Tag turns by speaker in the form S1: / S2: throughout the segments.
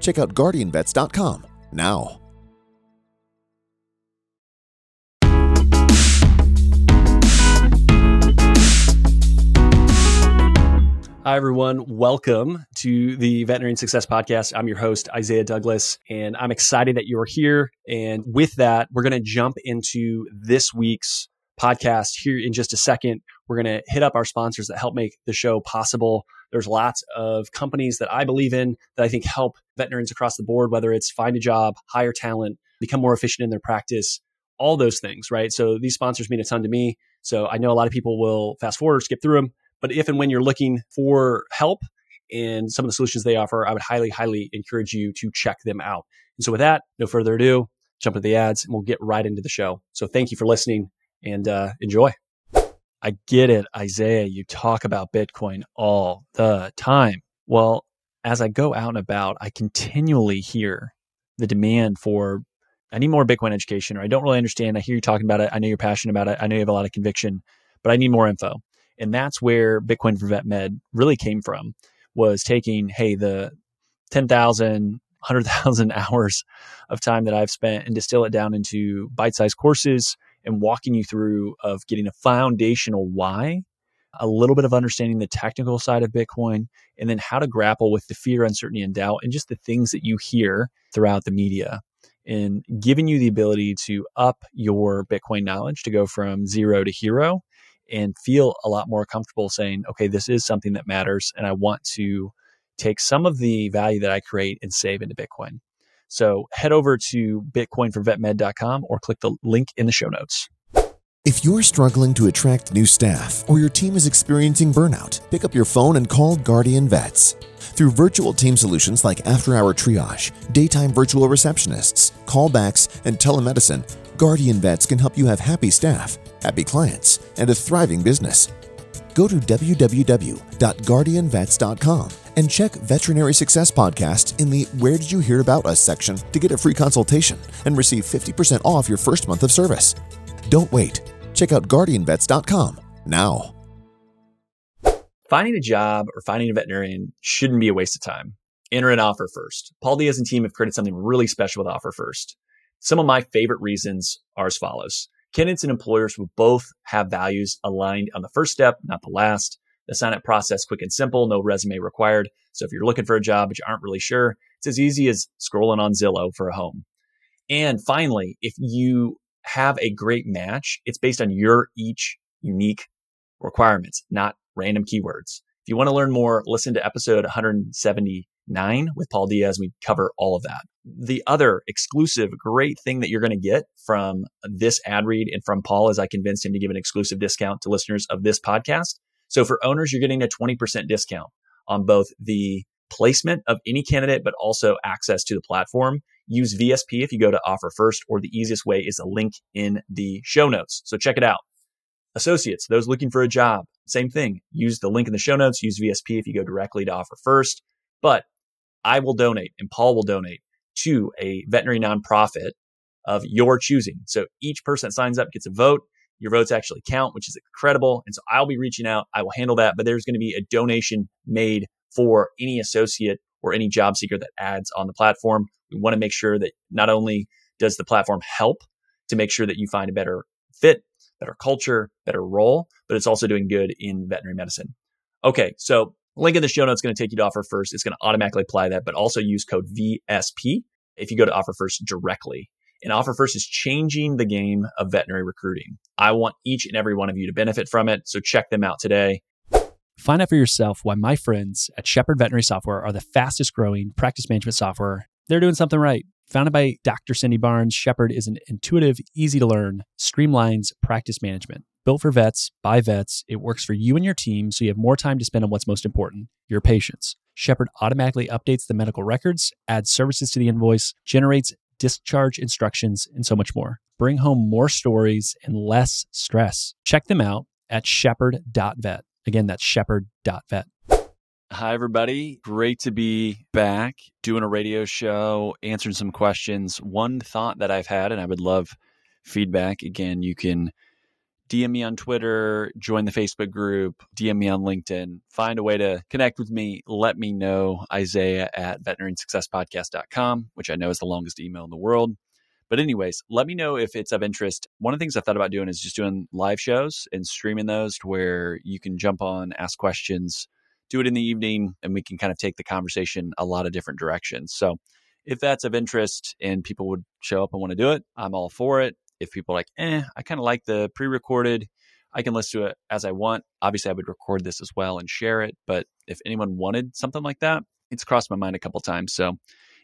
S1: Check out guardianvets.com now.
S2: Hi, everyone. Welcome to the Veterinary Success Podcast. I'm your host, Isaiah Douglas, and I'm excited that you're here. And with that, we're going to jump into this week's podcast here in just a second. We're going to hit up our sponsors that help make the show possible. There's lots of companies that I believe in that I think help veterans across the board, whether it's find a job, hire talent, become more efficient in their practice, all those things, right? So these sponsors mean a ton to me. So I know a lot of people will fast forward or skip through them. But if and when you're looking for help and some of the solutions they offer, I would highly, highly encourage you to check them out. And so with that, no further ado, jump into the ads and we'll get right into the show. So thank you for listening and uh, enjoy. I get it, Isaiah. You talk about Bitcoin all the time. Well, as I go out and about, I continually hear the demand for I need more Bitcoin education, or I don't really understand. I hear you talking about it. I know you're passionate about it. I know you have a lot of conviction, but I need more info. And that's where Bitcoin for Vet Med really came from was taking, hey, the 10,000, 100,000 hours of time that I've spent and distill it down into bite sized courses and walking you through of getting a foundational why, a little bit of understanding the technical side of Bitcoin, and then how to grapple with the fear, uncertainty, and doubt, and just the things that you hear throughout the media. And giving you the ability to up your Bitcoin knowledge to go from zero to hero and feel a lot more comfortable saying, okay, this is something that matters. And I want to take some of the value that I create and save into Bitcoin. So head over to bitcoinforvetmed.com or click the link in the show notes.
S1: If you're struggling to attract new staff or your team is experiencing burnout, pick up your phone and call Guardian Vets. Through virtual team solutions like after hour triage, daytime virtual receptionists, callbacks, and telemedicine, Guardian Vets can help you have happy staff, happy clients, and a thriving business. Go to www.guardianvets.com and check Veterinary Success Podcast in the Where Did You Hear About Us section to get a free consultation and receive 50% off your first month of service. Don't wait. Check out guardianvets.com now.
S2: Finding a job or finding a veterinarian shouldn't be a waste of time. Enter an offer first. Paul Diaz and team have created something really special with Offer First. Some of my favorite reasons are as follows. Candidates and employers will both have values aligned on the first step, not the last. The sign up process quick and simple, no resume required. So if you're looking for a job but you aren't really sure, it's as easy as scrolling on Zillow for a home. And finally, if you have a great match, it's based on your each unique requirements, not random keywords. If you want to learn more, listen to episode 179 with Paul Diaz. We cover all of that. The other exclusive great thing that you're going to get from this ad read and from Paul is I convinced him to give an exclusive discount to listeners of this podcast. So for owners, you're getting a 20% discount on both the placement of any candidate, but also access to the platform. Use VSP if you go to offer first, or the easiest way is a link in the show notes. So check it out. Associates, those looking for a job, same thing. Use the link in the show notes. Use VSP if you go directly to offer first. But I will donate and Paul will donate to a veterinary nonprofit of your choosing. So each person that signs up gets a vote. Your votes actually count, which is incredible. And so I'll be reaching out. I will handle that, but there's going to be a donation made for any associate or any job seeker that adds on the platform. We want to make sure that not only does the platform help to make sure that you find a better fit, better culture, better role, but it's also doing good in veterinary medicine. Okay, so link in the show notes is going to take you to offer first. It's going to automatically apply that, but also use code VSP if you go to offer first directly. And Offer First is changing the game of veterinary recruiting. I want each and every one of you to benefit from it. So check them out today.
S3: Find out for yourself why my friends at Shepherd Veterinary Software are the fastest growing practice management software. They're doing something right. Founded by Dr. Cindy Barnes, Shepherd is an intuitive, easy to learn, streamlines practice management. Built for vets, by vets, it works for you and your team so you have more time to spend on what's most important your patients. Shepherd automatically updates the medical records, adds services to the invoice, generates discharge instructions, and so much more. Bring home more stories and less stress. Check them out at shepherd.vet. Again, that's shepherd.vet.
S2: Hi, everybody. Great to be back doing a radio show, answering some questions. One thought that I've had, and I would love feedback. Again, you can DM me on Twitter, join the Facebook group, DM me on LinkedIn, find a way to connect with me. Let me know, Isaiah at veterinariansuccesspodcast.com, which I know is the longest email in the world. But, anyways, let me know if it's of interest. One of the things I've thought about doing is just doing live shows and streaming those to where you can jump on, ask questions, do it in the evening, and we can kind of take the conversation a lot of different directions. So, if that's of interest and people would show up and want to do it, I'm all for it if people are like, eh, I kind of like the pre recorded, I can listen to it as I want. Obviously, I would record this as well and share it. But if anyone wanted something like that, it's crossed my mind a couple times. So,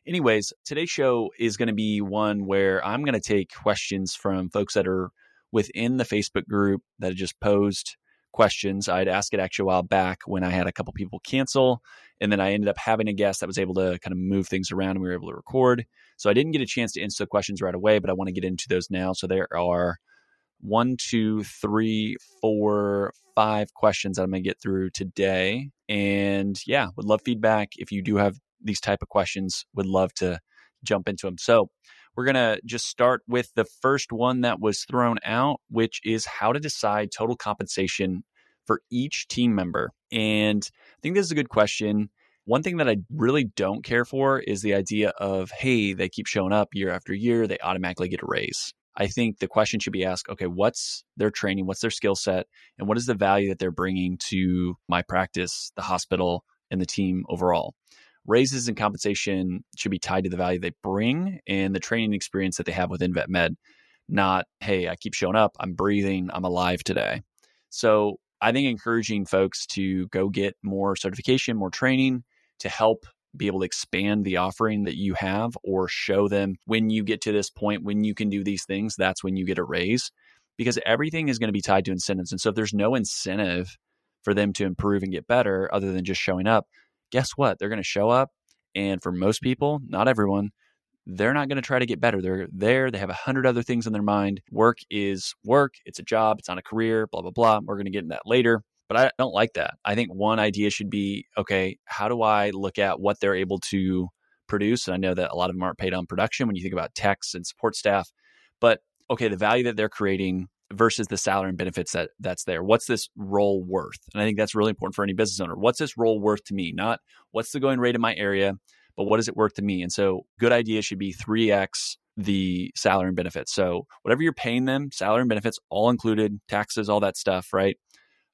S2: anyways, today's show is going to be one where I'm going to take questions from folks that are within the Facebook group that have just posed questions. I'd asked it actually a while back when I had a couple people cancel. And then I ended up having a guest that was able to kind of move things around and we were able to record. So I didn't get a chance to answer the questions right away, but I want to get into those now. So there are one, two, three, four, five questions that I'm going to get through today. And yeah, would love feedback. If you do have these type of questions, would love to jump into them. So we're going to just start with the first one that was thrown out, which is how to decide total compensation for each team member. And I think this is a good question. One thing that I really don't care for is the idea of, hey, they keep showing up year after year, they automatically get a raise. I think the question should be asked okay, what's their training? What's their skill set? And what is the value that they're bringing to my practice, the hospital, and the team overall? Raises and compensation should be tied to the value they bring and the training experience that they have within vet med, not, hey, I keep showing up, I'm breathing, I'm alive today. So I think encouraging folks to go get more certification, more training, to help be able to expand the offering that you have or show them when you get to this point when you can do these things that's when you get a raise because everything is going to be tied to incentives and so if there's no incentive for them to improve and get better other than just showing up guess what they're going to show up and for most people not everyone they're not going to try to get better they're there they have a hundred other things in their mind work is work it's a job it's not a career blah blah blah we're going to get in that later but I don't like that. I think one idea should be okay, how do I look at what they're able to produce? And I know that a lot of them aren't paid on production when you think about techs and support staff, but okay, the value that they're creating versus the salary and benefits that that's there. What's this role worth? And I think that's really important for any business owner. What's this role worth to me? Not what's the going rate in my area, but what is it worth to me? And so good idea should be 3x the salary and benefits. So whatever you're paying them, salary and benefits all included, taxes, all that stuff, right?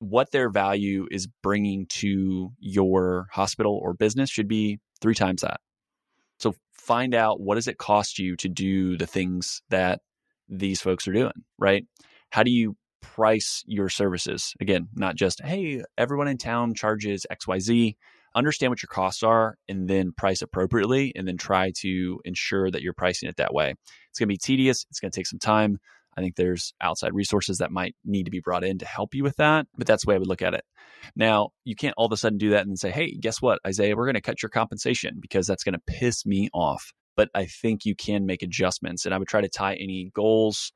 S2: what their value is bringing to your hospital or business should be three times that. So find out what does it cost you to do the things that these folks are doing, right? How do you price your services? Again, not just, hey, everyone in town charges XYZ. Understand what your costs are and then price appropriately and then try to ensure that you're pricing it that way. It's going to be tedious, it's going to take some time. I think there's outside resources that might need to be brought in to help you with that, but that's the way I would look at it. Now, you can't all of a sudden do that and say, hey, guess what, Isaiah, we're going to cut your compensation because that's going to piss me off. But I think you can make adjustments, and I would try to tie any goals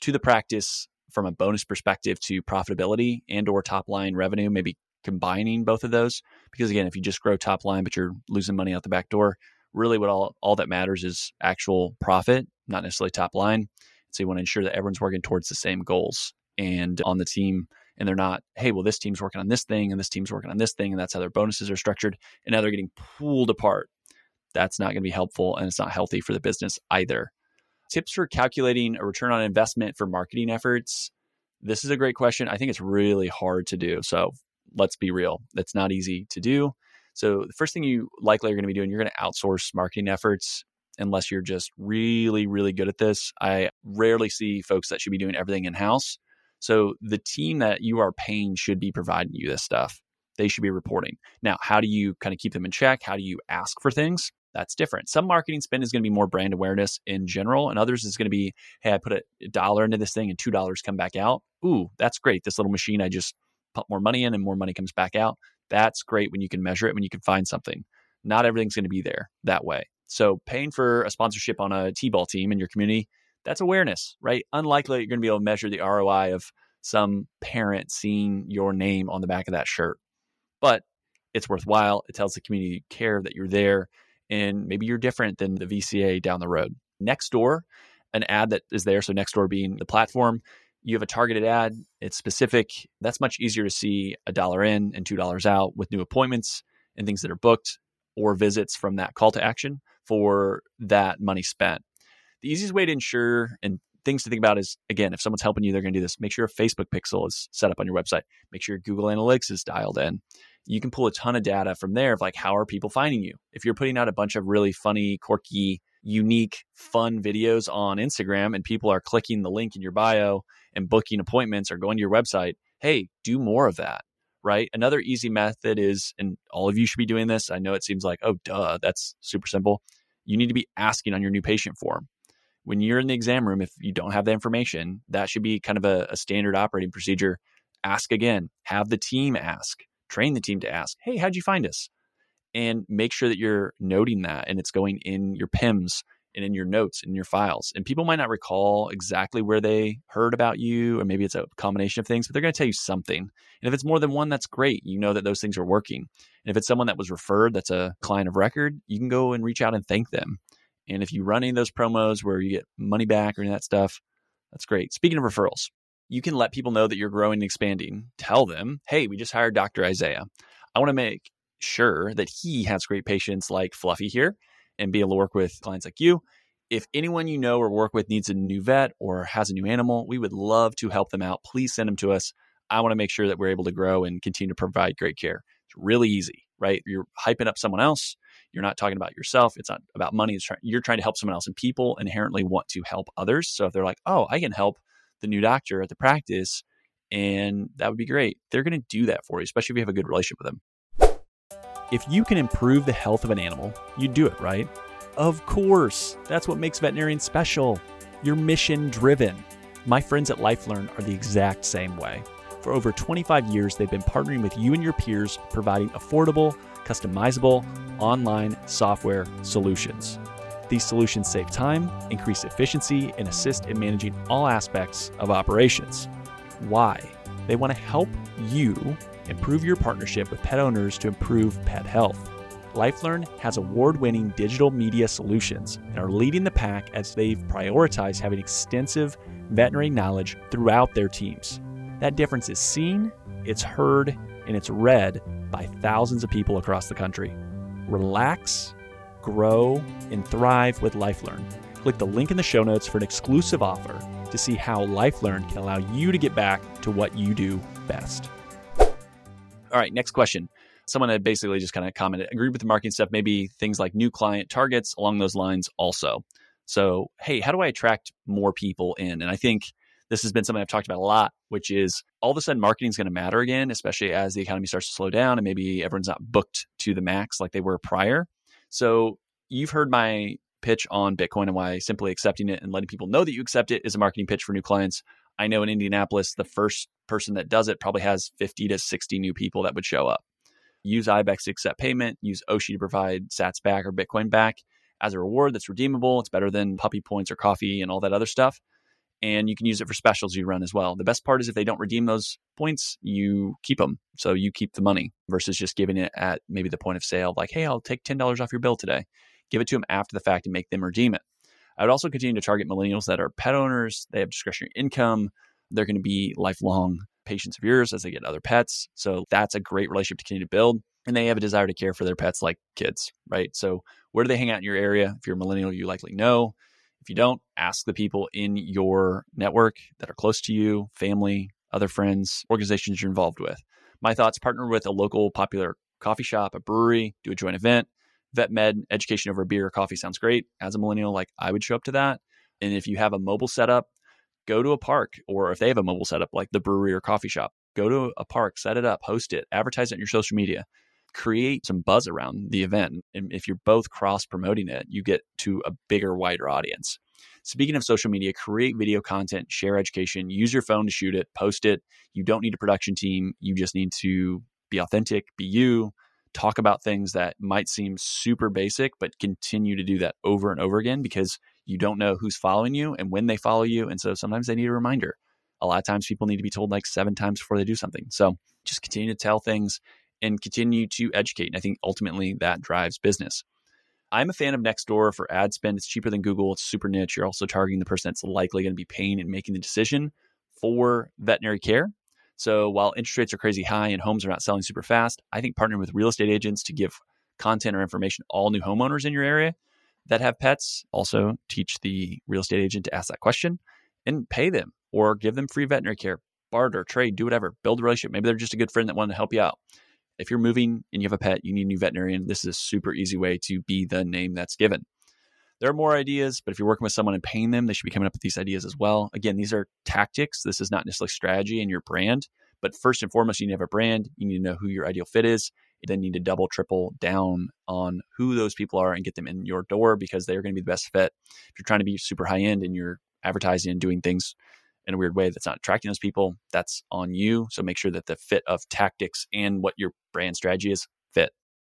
S2: to the practice from a bonus perspective to profitability and or top line revenue, maybe combining both of those. Because again, if you just grow top line, but you're losing money out the back door, really what all, all that matters is actual profit, not necessarily top line. So you want to ensure that everyone's working towards the same goals and on the team. And they're not, hey, well, this team's working on this thing and this team's working on this thing. And that's how their bonuses are structured. And now they're getting pulled apart. That's not going to be helpful and it's not healthy for the business either. Tips for calculating a return on investment for marketing efforts. This is a great question. I think it's really hard to do. So let's be real. It's not easy to do. So the first thing you likely are going to be doing, you're going to outsource marketing efforts unless you're just really, really good at this. I rarely see folks that should be doing everything in house. So the team that you are paying should be providing you this stuff. They should be reporting. Now, how do you kind of keep them in check? How do you ask for things? That's different. Some marketing spend is going to be more brand awareness in general, and others is going to be, hey, I put a dollar into this thing and two dollars come back out. Ooh, that's great. This little machine, I just put more money in and more money comes back out. That's great when you can measure it, when you can find something. Not everything's going to be there that way. So paying for a sponsorship on a T-ball team in your community, that's awareness, right? Unlikely you're going to be able to measure the ROI of some parent seeing your name on the back of that shirt. But it's worthwhile. It tells the community you care that you're there and maybe you're different than the VCA down the road. Nextdoor, an ad that is there, so Nextdoor being the platform, you have a targeted ad, it's specific. That's much easier to see a dollar in and $2 out with new appointments and things that are booked or visits from that call to action for that money spent. The easiest way to ensure and things to think about is again, if someone's helping you, they're going to do this. Make sure your Facebook pixel is set up on your website. Make sure your Google Analytics is dialed in. You can pull a ton of data from there of like how are people finding you. If you're putting out a bunch of really funny, quirky, unique, fun videos on Instagram and people are clicking the link in your bio and booking appointments or going to your website, hey, do more of that. Right. Another easy method is, and all of you should be doing this. I know it seems like, oh, duh, that's super simple. You need to be asking on your new patient form when you're in the exam room, if you don't have the information, that should be kind of a, a, standard operating procedure. Ask again, have the team ask, train the team to ask, hey, how'd you find us? And make sure that you're noting that and it's going in your PIMS and in your notes in your files. And people might not recall exactly where they heard about you, or maybe it's a combination of things, but they're going to tell you something. And if it's more than one, that's great. You know that those things are working. And if it's someone that was referred, that's a client of record, you can go and reach out and thank them. And if you run any of those promos where you get money back or any of that stuff, that's great. Speaking of referrals, you can let people know that you're growing and expanding. Tell them, hey, we just hired Dr. Isaiah. I want to make sure that he has great patients like Fluffy here and be able to work with clients like you. If anyone you know or work with needs a new vet or has a new animal, we would love to help them out. Please send them to us. I want to make sure that we're able to grow and continue to provide great care. It's really easy, right? You're hyping up someone else. You're not talking about yourself. It's not about money. Try- you're trying to help someone else, and people inherently want to help others. So if they're like, "Oh, I can help the new doctor at the practice," and that would be great, they're going to do that for you, especially if you have a good relationship with them. If you can improve the health of an animal, you do it, right? Of course. That's what makes veterinarians special. You're mission driven. My friends at LifeLearn are the exact same way. For over 25 years, they've been partnering with you and your peers, providing affordable, customizable online software solutions. These solutions save time, increase efficiency, and assist in managing all aspects of operations. Why? They want to help you improve your partnership with pet owners to improve pet health. LifeLearn has award winning digital media solutions and are leading the pack as they've prioritized having extensive veterinary knowledge throughout their teams. That difference is seen, it's heard, and it's read by thousands of people across the country. Relax, grow, and thrive with LifeLearn. Click the link in the show notes for an exclusive offer to see how LifeLearn can allow you to get back to what you do best. All right, next question. Someone had basically just kind of commented, agreed with the marketing stuff, maybe things like new client targets along those lines also. So, hey, how do I attract more people in? And I think this has been something I've talked about a lot, which is all of a sudden marketing is going to matter again, especially as the economy starts to slow down and maybe everyone's not booked to the max like they were prior. So you've heard my pitch on Bitcoin and why simply accepting it and letting people know that you accept it is a marketing pitch for new clients. I know in Indianapolis, the first person that does it probably has 50 to 60 new people that would show up. Use IBEX to accept payment, use Oshi to provide sats back or Bitcoin back as a reward that's redeemable. It's better than puppy points or coffee and all that other stuff and you can use it for specials you run as well. The best part is if they don't redeem those points, you keep them. So you keep the money versus just giving it at maybe the point of sale, like, hey, I'll take $10 off your bill today. Give it to them after the fact and make them redeem it. I would also continue to target millennials that are pet owners, they have discretionary income, they're going to be lifelong patients of yours as they get other pets. So that's a great relationship to continue to build. And they have a desire to care for their pets like kids, right? So where do they hang out in your area? If you're a millennial, you likely know. If you don't, ask the people in your network that are close to you, family, other friends, organizations you're involved with. My thoughts partner with a local popular coffee shop, a brewery, do a joint event. Vet med, education over beer or coffee sounds great. As a millennial, like I would show up to that. And if you have a mobile setup, go to a park, or if they have a mobile setup like the brewery or coffee shop, go to a park, set it up, host it, advertise it on your social media create some buzz around the event. And if you're both cross promoting it, you get to a bigger, wider audience. Speaking of social media, create video content, share education, use your phone to shoot it, post it. You don't need a production team. You just need to be authentic, be you, talk about things that might seem super basic, but continue to do that over and over again because you don't know who's following you and when they follow you. And so sometimes they need a reminder. A lot of times people need to be told like seven times before they do something. So just continue to tell things and continue to educate. And I think ultimately that drives business. I'm a fan of Nextdoor for ad spend. It's cheaper than Google. It's super niche. You're also targeting the person that's likely going to be paying and making the decision for veterinary care. So while interest rates are crazy high and homes are not selling super fast, I think partnering with real estate agents to give content or information all new homeowners in your area that have pets also teach the real estate agent to ask that question and pay them or give them free veterinary care, barter, trade, do whatever, build a relationship. Maybe they're just a good friend that wanted to help you out. If you're moving and you have a pet, you need a new veterinarian. This is a super easy way to be the name that's given. There are more ideas, but if you're working with someone and paying them, they should be coming up with these ideas as well. Again, these are tactics. This is not necessarily strategy and your brand. But first and foremost, you need to have a brand. You need to know who your ideal fit is. You then need to double, triple down on who those people are and get them in your door because they are going to be the best fit. If you're trying to be super high end and you're advertising and doing things in a weird way that's not attracting those people, that's on you. So make sure that the fit of tactics and what your brand strategy is fit.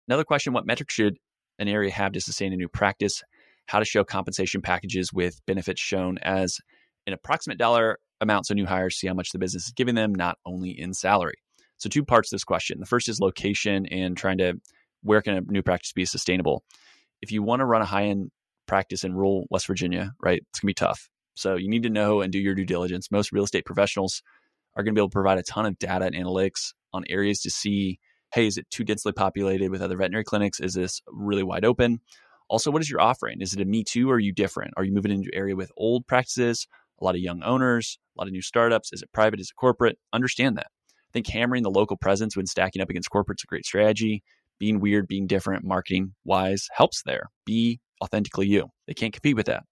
S2: Another question What metrics should an area have to sustain a new practice? how to show compensation packages with benefits shown as an approximate dollar amount so new hires see how much the business is giving them, not only in salary. So, two parts to this question. The first is location and trying to where can a new practice be sustainable? If you want to run a high end practice in rural West Virginia, right, it's going to be tough. So, you need to know and do your due diligence. Most real estate professionals are going to be able to provide a ton of data and analytics on areas to see hey, is it too densely populated with other veterinary clinics? Is this really wide open? Also, what is your offering? Is it a me too or are you different? Are you moving into an area with old practices, a lot of young owners, a lot of new startups? Is it private? Is it corporate? Understand that. I think hammering the local presence when stacking up against corporate is a great strategy. Being weird, being different, marketing wise helps there. Be authentically you. They can't compete with that.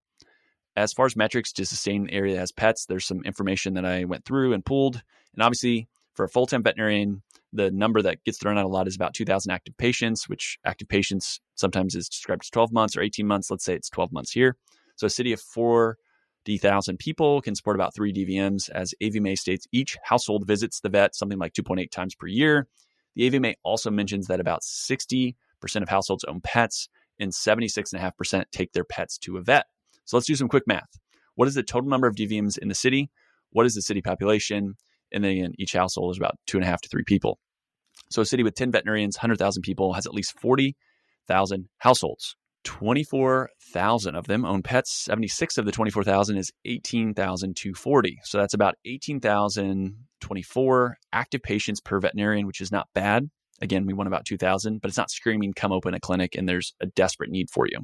S2: As far as metrics to sustain an area that has pets, there's some information that I went through and pulled. And obviously, for a full time veterinarian, the number that gets thrown out a lot is about 2,000 active patients, which active patients sometimes is described as 12 months or 18 months. Let's say it's 12 months here. So a city of 40,000 people can support about three DVMs. As AVMA states, each household visits the vet something like 2.8 times per year. The AVMA also mentions that about 60% of households own pets and 76.5% take their pets to a vet. So let's do some quick math. What is the total number of DVMs in the city? What is the city population? And then each household is about two and a half to three people. So a city with 10 veterinarians, 100,000 people has at least 40,000 households. 24,000 of them own pets. 76 of the 24,000 is 18,240. So that's about 18,024 active patients per veterinarian, which is not bad. Again, we want about 2,000, but it's not screaming, come open a clinic and there's a desperate need for you.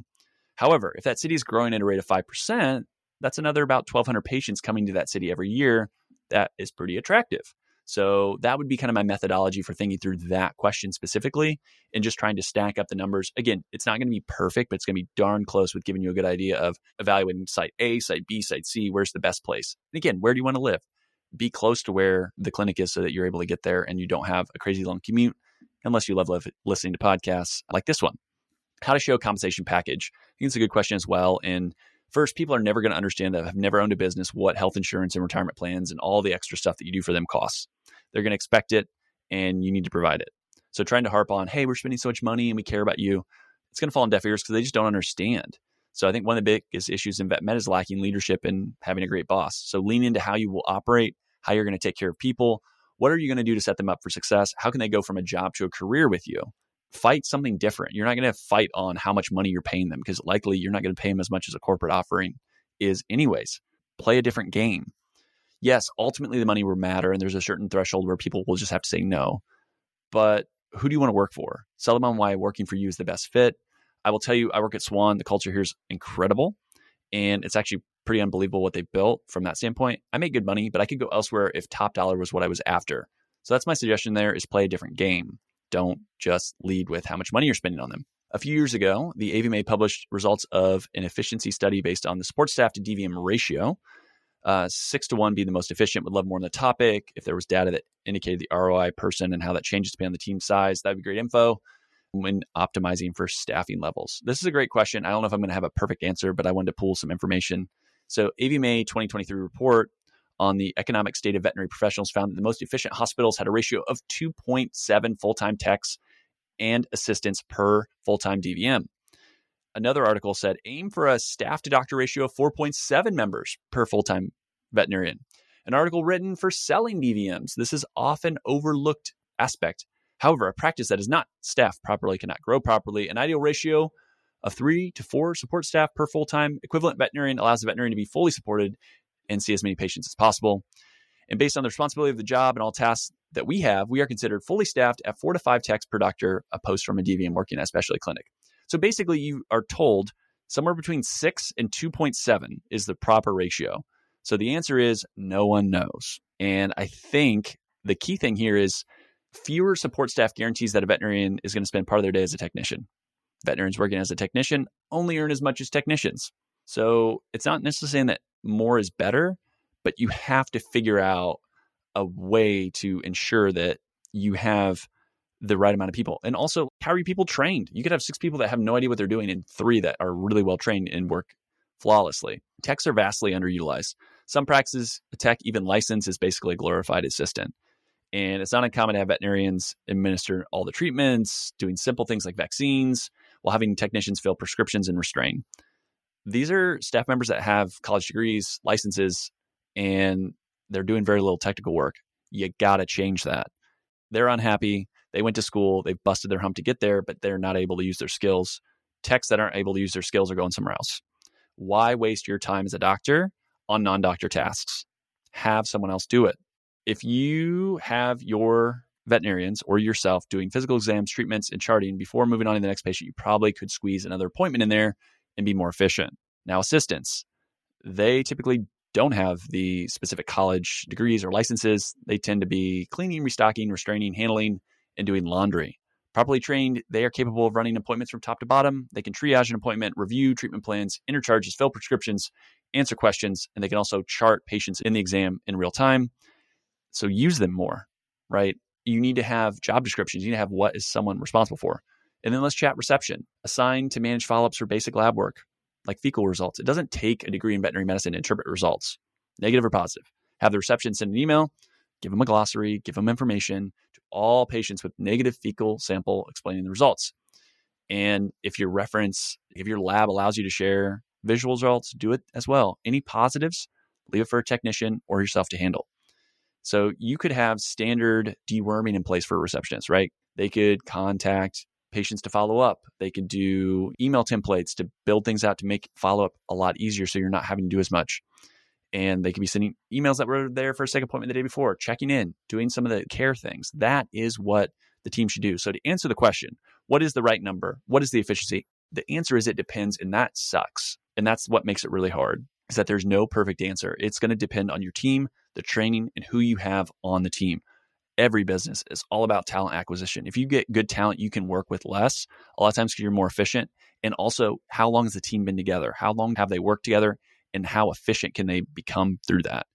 S2: However, if that city is growing at a rate of 5%, that's another about 1,200 patients coming to that city every year that is pretty attractive. So that would be kind of my methodology for thinking through that question specifically and just trying to stack up the numbers. Again, it's not going to be perfect, but it's going to be darn close with giving you a good idea of evaluating site A, site B, site C, where's the best place. And again, where do you want to live? Be close to where the clinic is so that you're able to get there and you don't have a crazy long commute unless you love listening to podcasts like this one. How to show a compensation package. I think it's a good question as well. And First, people are never going to understand that have never owned a business what health insurance and retirement plans and all the extra stuff that you do for them costs. They're going to expect it and you need to provide it. So trying to harp on, hey, we're spending so much money and we care about you, it's going to fall on deaf ears because they just don't understand. So I think one of the biggest issues in vet med is lacking leadership and having a great boss. So lean into how you will operate, how you're going to take care of people. What are you going to do to set them up for success? How can they go from a job to a career with you? Fight something different. You're not going to fight on how much money you're paying them because likely you're not going to pay them as much as a corporate offering is, anyways. Play a different game. Yes, ultimately the money will matter, and there's a certain threshold where people will just have to say no. But who do you want to work for? Sell them on why working for you is the best fit. I will tell you, I work at Swan. The culture here is incredible, and it's actually pretty unbelievable what they built from that standpoint. I make good money, but I could go elsewhere if top dollar was what I was after. So that's my suggestion there is play a different game. Don't just lead with how much money you're spending on them. A few years ago, the AVMA published results of an efficiency study based on the support staff to DVM ratio. Uh, six to one being the most efficient. Would love more on the topic. If there was data that indicated the ROI person and how that changes depending on the team size, that'd be great info when optimizing for staffing levels. This is a great question. I don't know if I'm going to have a perfect answer, but I wanted to pull some information. So, AVMA 2023 report on the economic state of veterinary professionals found that the most efficient hospitals had a ratio of 2.7 full time techs and assistants per full time DVM. Another article said aim for a staff to doctor ratio of 4.7 members per full time veterinarian. An article written for selling DVMs. This is often overlooked aspect. However, a practice that is not staffed properly cannot grow properly. An ideal ratio of three to four support staff per full time equivalent veterinarian allows the veterinarian to be fully supported and see as many patients as possible. And based on the responsibility of the job and all tasks that we have, we are considered fully staffed at four to five techs per doctor, opposed from a DVM working at a specialty clinic. So basically, you are told somewhere between six and 2.7 is the proper ratio. So the answer is no one knows. And I think the key thing here is fewer support staff guarantees that a veterinarian is going to spend part of their day as a technician. Veterinarians working as a technician only earn as much as technicians. So it's not necessarily saying that more is better, but you have to figure out a way to ensure that you have the right amount of people. And also, how are you people trained? You could have six people that have no idea what they're doing and three that are really well trained and work flawlessly. Techs are vastly underutilized. Some practices, a tech even licensed is basically a glorified assistant. And it's not uncommon to have veterinarians administer all the treatments, doing simple things like vaccines, while having technicians fill prescriptions and restrain. These are staff members that have college degrees, licenses, and they're doing very little technical work. You got to change that. They're unhappy they went to school, they've busted their hump to get there, but they're not able to use their skills. Techs that aren't able to use their skills are going somewhere else. Why waste your time as a doctor on non doctor tasks? Have someone else do it. If you have your veterinarians or yourself doing physical exams, treatments, and charting before moving on to the next patient, you probably could squeeze another appointment in there and be more efficient. Now, assistants, they typically don't have the specific college degrees or licenses. They tend to be cleaning, restocking, restraining, handling, and doing laundry. Properly trained, they are capable of running appointments from top to bottom. They can triage an appointment, review treatment plans, intercharges, fill prescriptions, answer questions, and they can also chart patients in the exam in real time. So use them more, right? You need to have job descriptions. You need to have what is someone responsible for. And then let's chat reception. Assigned to manage follow ups for basic lab work, like fecal results. It doesn't take a degree in veterinary medicine to interpret results, negative or positive. Have the reception send an email, give them a glossary, give them information, to all patients with negative fecal sample explaining the results. And if your reference, if your lab allows you to share visual results, do it as well. Any positives, leave it for a technician or yourself to handle. So you could have standard deworming in place for a receptionist, right? They could contact patients to follow up. They could do email templates to build things out to make follow up a lot easier so you're not having to do as much and they could be sending emails that were there for a second appointment the day before, checking in, doing some of the care things. That is what the team should do. So to answer the question, what is the right number? What is the efficiency? The answer is it depends, and that sucks. And that's what makes it really hard is that there's no perfect answer. It's going to depend on your team, the training, and who you have on the team. Every business is all about talent acquisition. If you get good talent, you can work with less. A lot of times, because you're more efficient. And also, how long has the team been together? How long have they worked together? and how efficient can they become through that.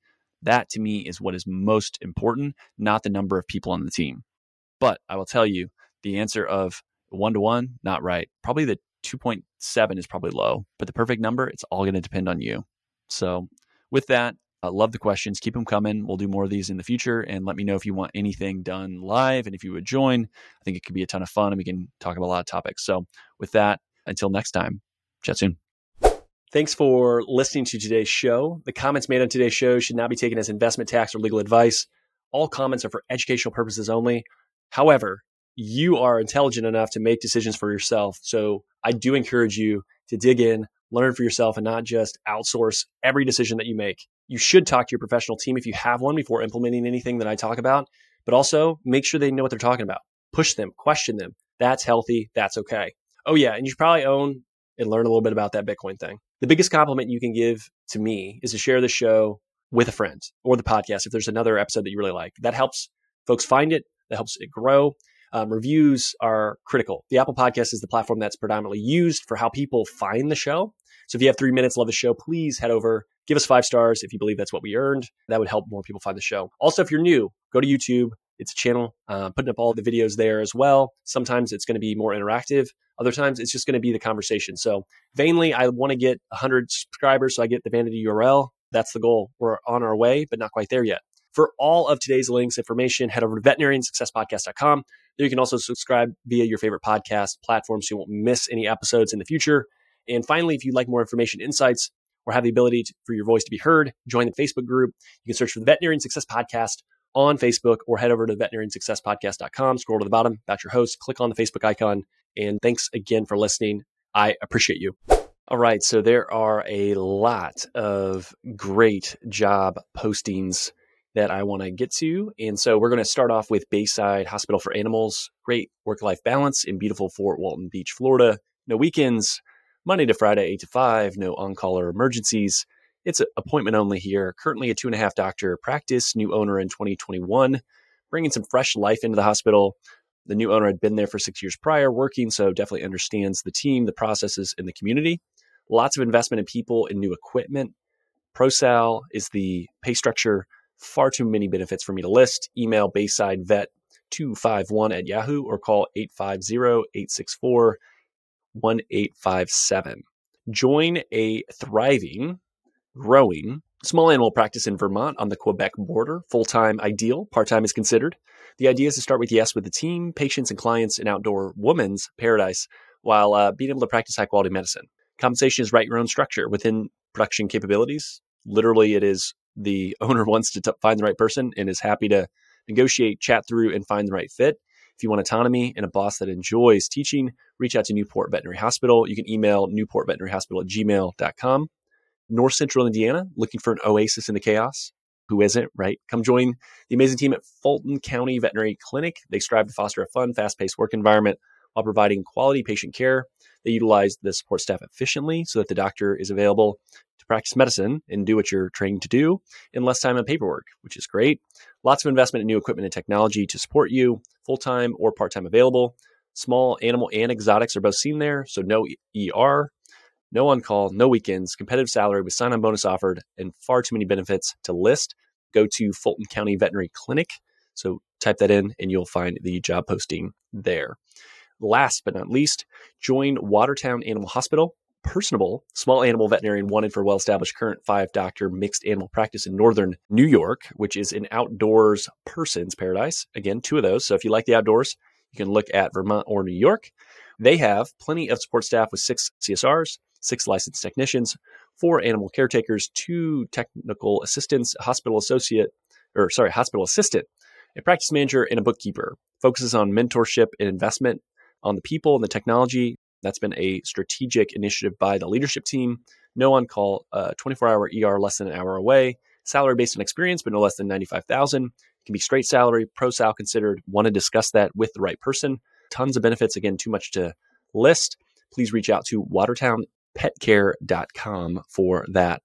S2: That to me is what is most important, not the number of people on the team. But I will tell you the answer of one to one, not right. Probably the 2.7 is probably low, but the perfect number, it's all going to depend on you. So, with that, I love the questions. Keep them coming. We'll do more of these in the future. And let me know if you want anything done live and if you would join. I think it could be a ton of fun and we can talk about a lot of topics. So, with that, until next time, chat soon. Thanks for listening to today's show. The comments made on today's show should not be taken as investment tax or legal advice. All comments are for educational purposes only. However, you are intelligent enough to make decisions for yourself. So I do encourage you to dig in, learn for yourself, and not just outsource every decision that you make. You should talk to your professional team if you have one before implementing anything that I talk about, but also make sure they know what they're talking about. Push them, question them. That's healthy. That's okay. Oh, yeah. And you should probably own and learn a little bit about that Bitcoin thing. The biggest compliment you can give to me is to share the show with a friend or the podcast if there's another episode that you really like. That helps folks find it, that helps it grow. Um, reviews are critical. The Apple Podcast is the platform that's predominantly used for how people find the show. So if you have three minutes, love the show, please head over, give us five stars if you believe that's what we earned. That would help more people find the show. Also, if you're new, go to YouTube, it's a channel, uh, putting up all the videos there as well. Sometimes it's going to be more interactive. Other times it's just going to be the conversation. So vainly, I want to get 100 subscribers so I get the vanity URL. that's the goal. We're on our way, but not quite there yet. For all of today's links, information, head over to veterinariansuccesspodcast.com. There you can also subscribe via your favorite podcast platform so you won't miss any episodes in the future. And finally, if you'd like more information, insights, or have the ability to, for your voice to be heard, join the Facebook group. You can search for the Veterinarian Success Podcast on Facebook or head over to veterinariansuccesspodcast.com, scroll to the bottom about your host, click on the Facebook icon. And thanks again for listening. I appreciate you. All right. So there are a lot of great job postings that I want to get to. And so we're going to start off with Bayside Hospital for Animals. Great work life balance in beautiful Fort Walton Beach, Florida. No weekends, Monday to Friday, 8 to 5, no on call or emergencies. It's appointment only here. Currently a two and a half doctor practice, new owner in 2021, bringing some fresh life into the hospital. The new owner had been there for six years prior, working, so definitely understands the team, the processes, and the community. Lots of investment in people and new equipment. ProSal is the pay structure. Far too many benefits for me to list. Email Bayside Vet 251 at Yahoo or call 850 864 1857. Join a thriving, growing small animal practice in Vermont on the Quebec border. Full time ideal, part time is considered. The idea is to start with yes with the team, patients, and clients in outdoor woman's paradise while uh, being able to practice high quality medicine. Compensation is write your own structure within production capabilities. Literally, it is the owner wants to t- find the right person and is happy to negotiate, chat through, and find the right fit. If you want autonomy and a boss that enjoys teaching, reach out to Newport Veterinary Hospital. You can email newportveterinaryhospital at gmail.com. North Central Indiana, looking for an oasis in the chaos. Who isn't, right? Come join the amazing team at Fulton County Veterinary Clinic. They strive to foster a fun, fast paced work environment while providing quality patient care. They utilize the support staff efficiently so that the doctor is available to practice medicine and do what you're trained to do in less time and paperwork, which is great. Lots of investment in new equipment and technology to support you, full time or part time available. Small animal and exotics are both seen there, so no ER, no on call, no weekends, competitive salary with sign on bonus offered, and far too many benefits to list. Go to Fulton County Veterinary Clinic. So type that in and you'll find the job posting there. Last but not least, join Watertown Animal Hospital personable small animal veterinarian wanted for well established current five doctor mixed animal practice in northern New York, which is an outdoors person's paradise. Again, two of those. So if you like the outdoors, you can look at Vermont or New York. They have plenty of support staff with six CSRs, six licensed technicians, four animal caretakers, two technical assistants, a hospital associate, or sorry, hospital assistant, a practice manager, and a bookkeeper. Focuses on mentorship and investment on the people and the technology that's been a strategic initiative by the leadership team. No on call, uh, 24 hour ER less than an hour away. Salary based on experience, but no less than 95,000. Can be straight salary, pro sal considered. Want to discuss that with the right person. Tons of benefits. Again, too much to list. Please reach out to watertownpetcare.com for that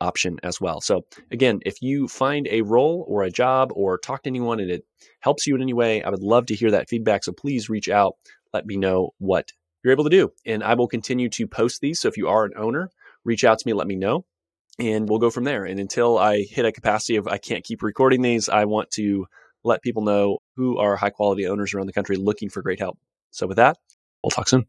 S2: option as well. So, again, if you find a role or a job or talk to anyone and it helps you in any way, I would love to hear that feedback. So, please reach out. Let me know what you're able to do. And I will continue to post these. So if you are an owner, reach out to me, let me know, and we'll go from there. And until I hit a capacity of I can't keep recording these, I want to let people know who are high quality owners around the country looking for great help. So with that, we'll talk soon.